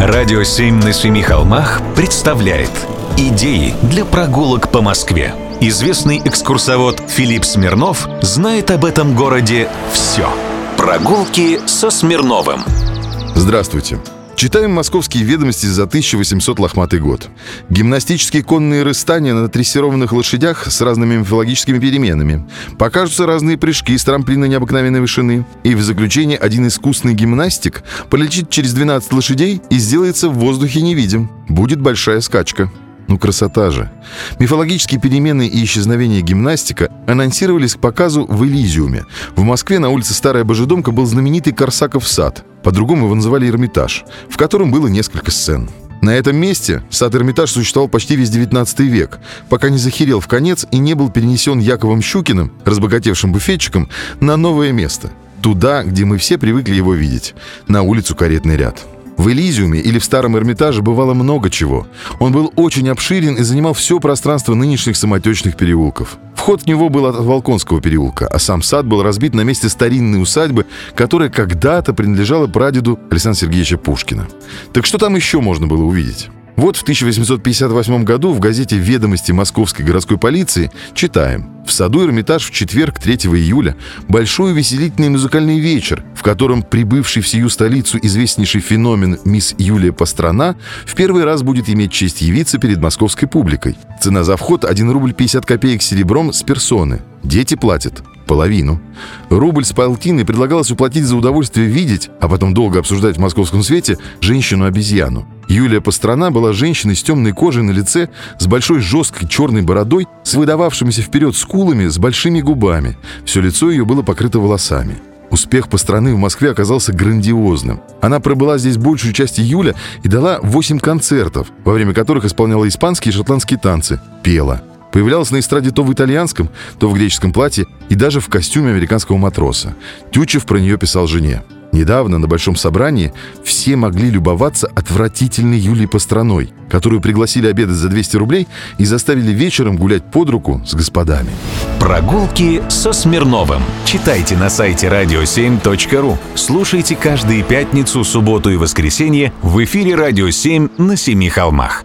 Радио «Семь на семи холмах» представляет Идеи для прогулок по Москве. Известный экскурсовод Филипп Смирнов знает об этом городе все. Прогулки со Смирновым. Здравствуйте. Читаем московские ведомости за 1800 лохматый год. Гимнастические конные рыстания на дрессированных лошадях с разными мифологическими переменами. Покажутся разные прыжки с трамплина необыкновенной вышины. И в заключение один искусный гимнастик полетит через 12 лошадей и сделается в воздухе невидим. Будет большая скачка. Ну, красота же. Мифологические перемены и исчезновение гимнастика анонсировались к показу в Элизиуме. В Москве на улице Старая Божедомка был знаменитый Корсаков сад. По-другому его называли Эрмитаж, в котором было несколько сцен. На этом месте сад Эрмитаж существовал почти весь 19 век, пока не захерел в конец и не был перенесен Яковом Щукиным, разбогатевшим буфетчиком, на новое место. Туда, где мы все привыкли его видеть, на улицу Каретный ряд. В Элизиуме или в Старом Эрмитаже бывало много чего. Он был очень обширен и занимал все пространство нынешних самотечных переулков. Вход в него был от Волконского переулка, а сам сад был разбит на месте старинной усадьбы, которая когда-то принадлежала прадеду Александра Сергеевича Пушкина. Так что там еще можно было увидеть? Вот в 1858 году в газете «Ведомости Московской городской полиции» читаем «В саду Эрмитаж в четверг, 3 июля, большой увеселительный музыкальный вечер, в котором прибывший в сию столицу известнейший феномен мисс Юлия Пострана в первый раз будет иметь честь явиться перед московской публикой. Цена за вход 1 рубль 50 копеек серебром с персоны. Дети платят половину. Рубль с полтиной предлагалось уплатить за удовольствие видеть, а потом долго обсуждать в московском свете, женщину-обезьяну. Юлия Пострана была женщиной с темной кожей на лице, с большой жесткой черной бородой, с выдававшимися вперед скулами, с большими губами. Все лицо ее было покрыто волосами. Успех по страны в Москве оказался грандиозным. Она пробыла здесь большую часть июля и дала 8 концертов, во время которых исполняла испанские и шотландские танцы, пела. Появлялась на эстраде то в итальянском, то в греческом платье и даже в костюме американского матроса. Тютчев про нее писал жене. Недавно на большом собрании все могли любоваться отвратительной Юлией Постраной, которую пригласили обедать за 200 рублей и заставили вечером гулять под руку с господами. Прогулки со Смирновым. Читайте на сайте radio7.ru. Слушайте каждые пятницу, субботу и воскресенье в эфире «Радио 7» на Семи холмах.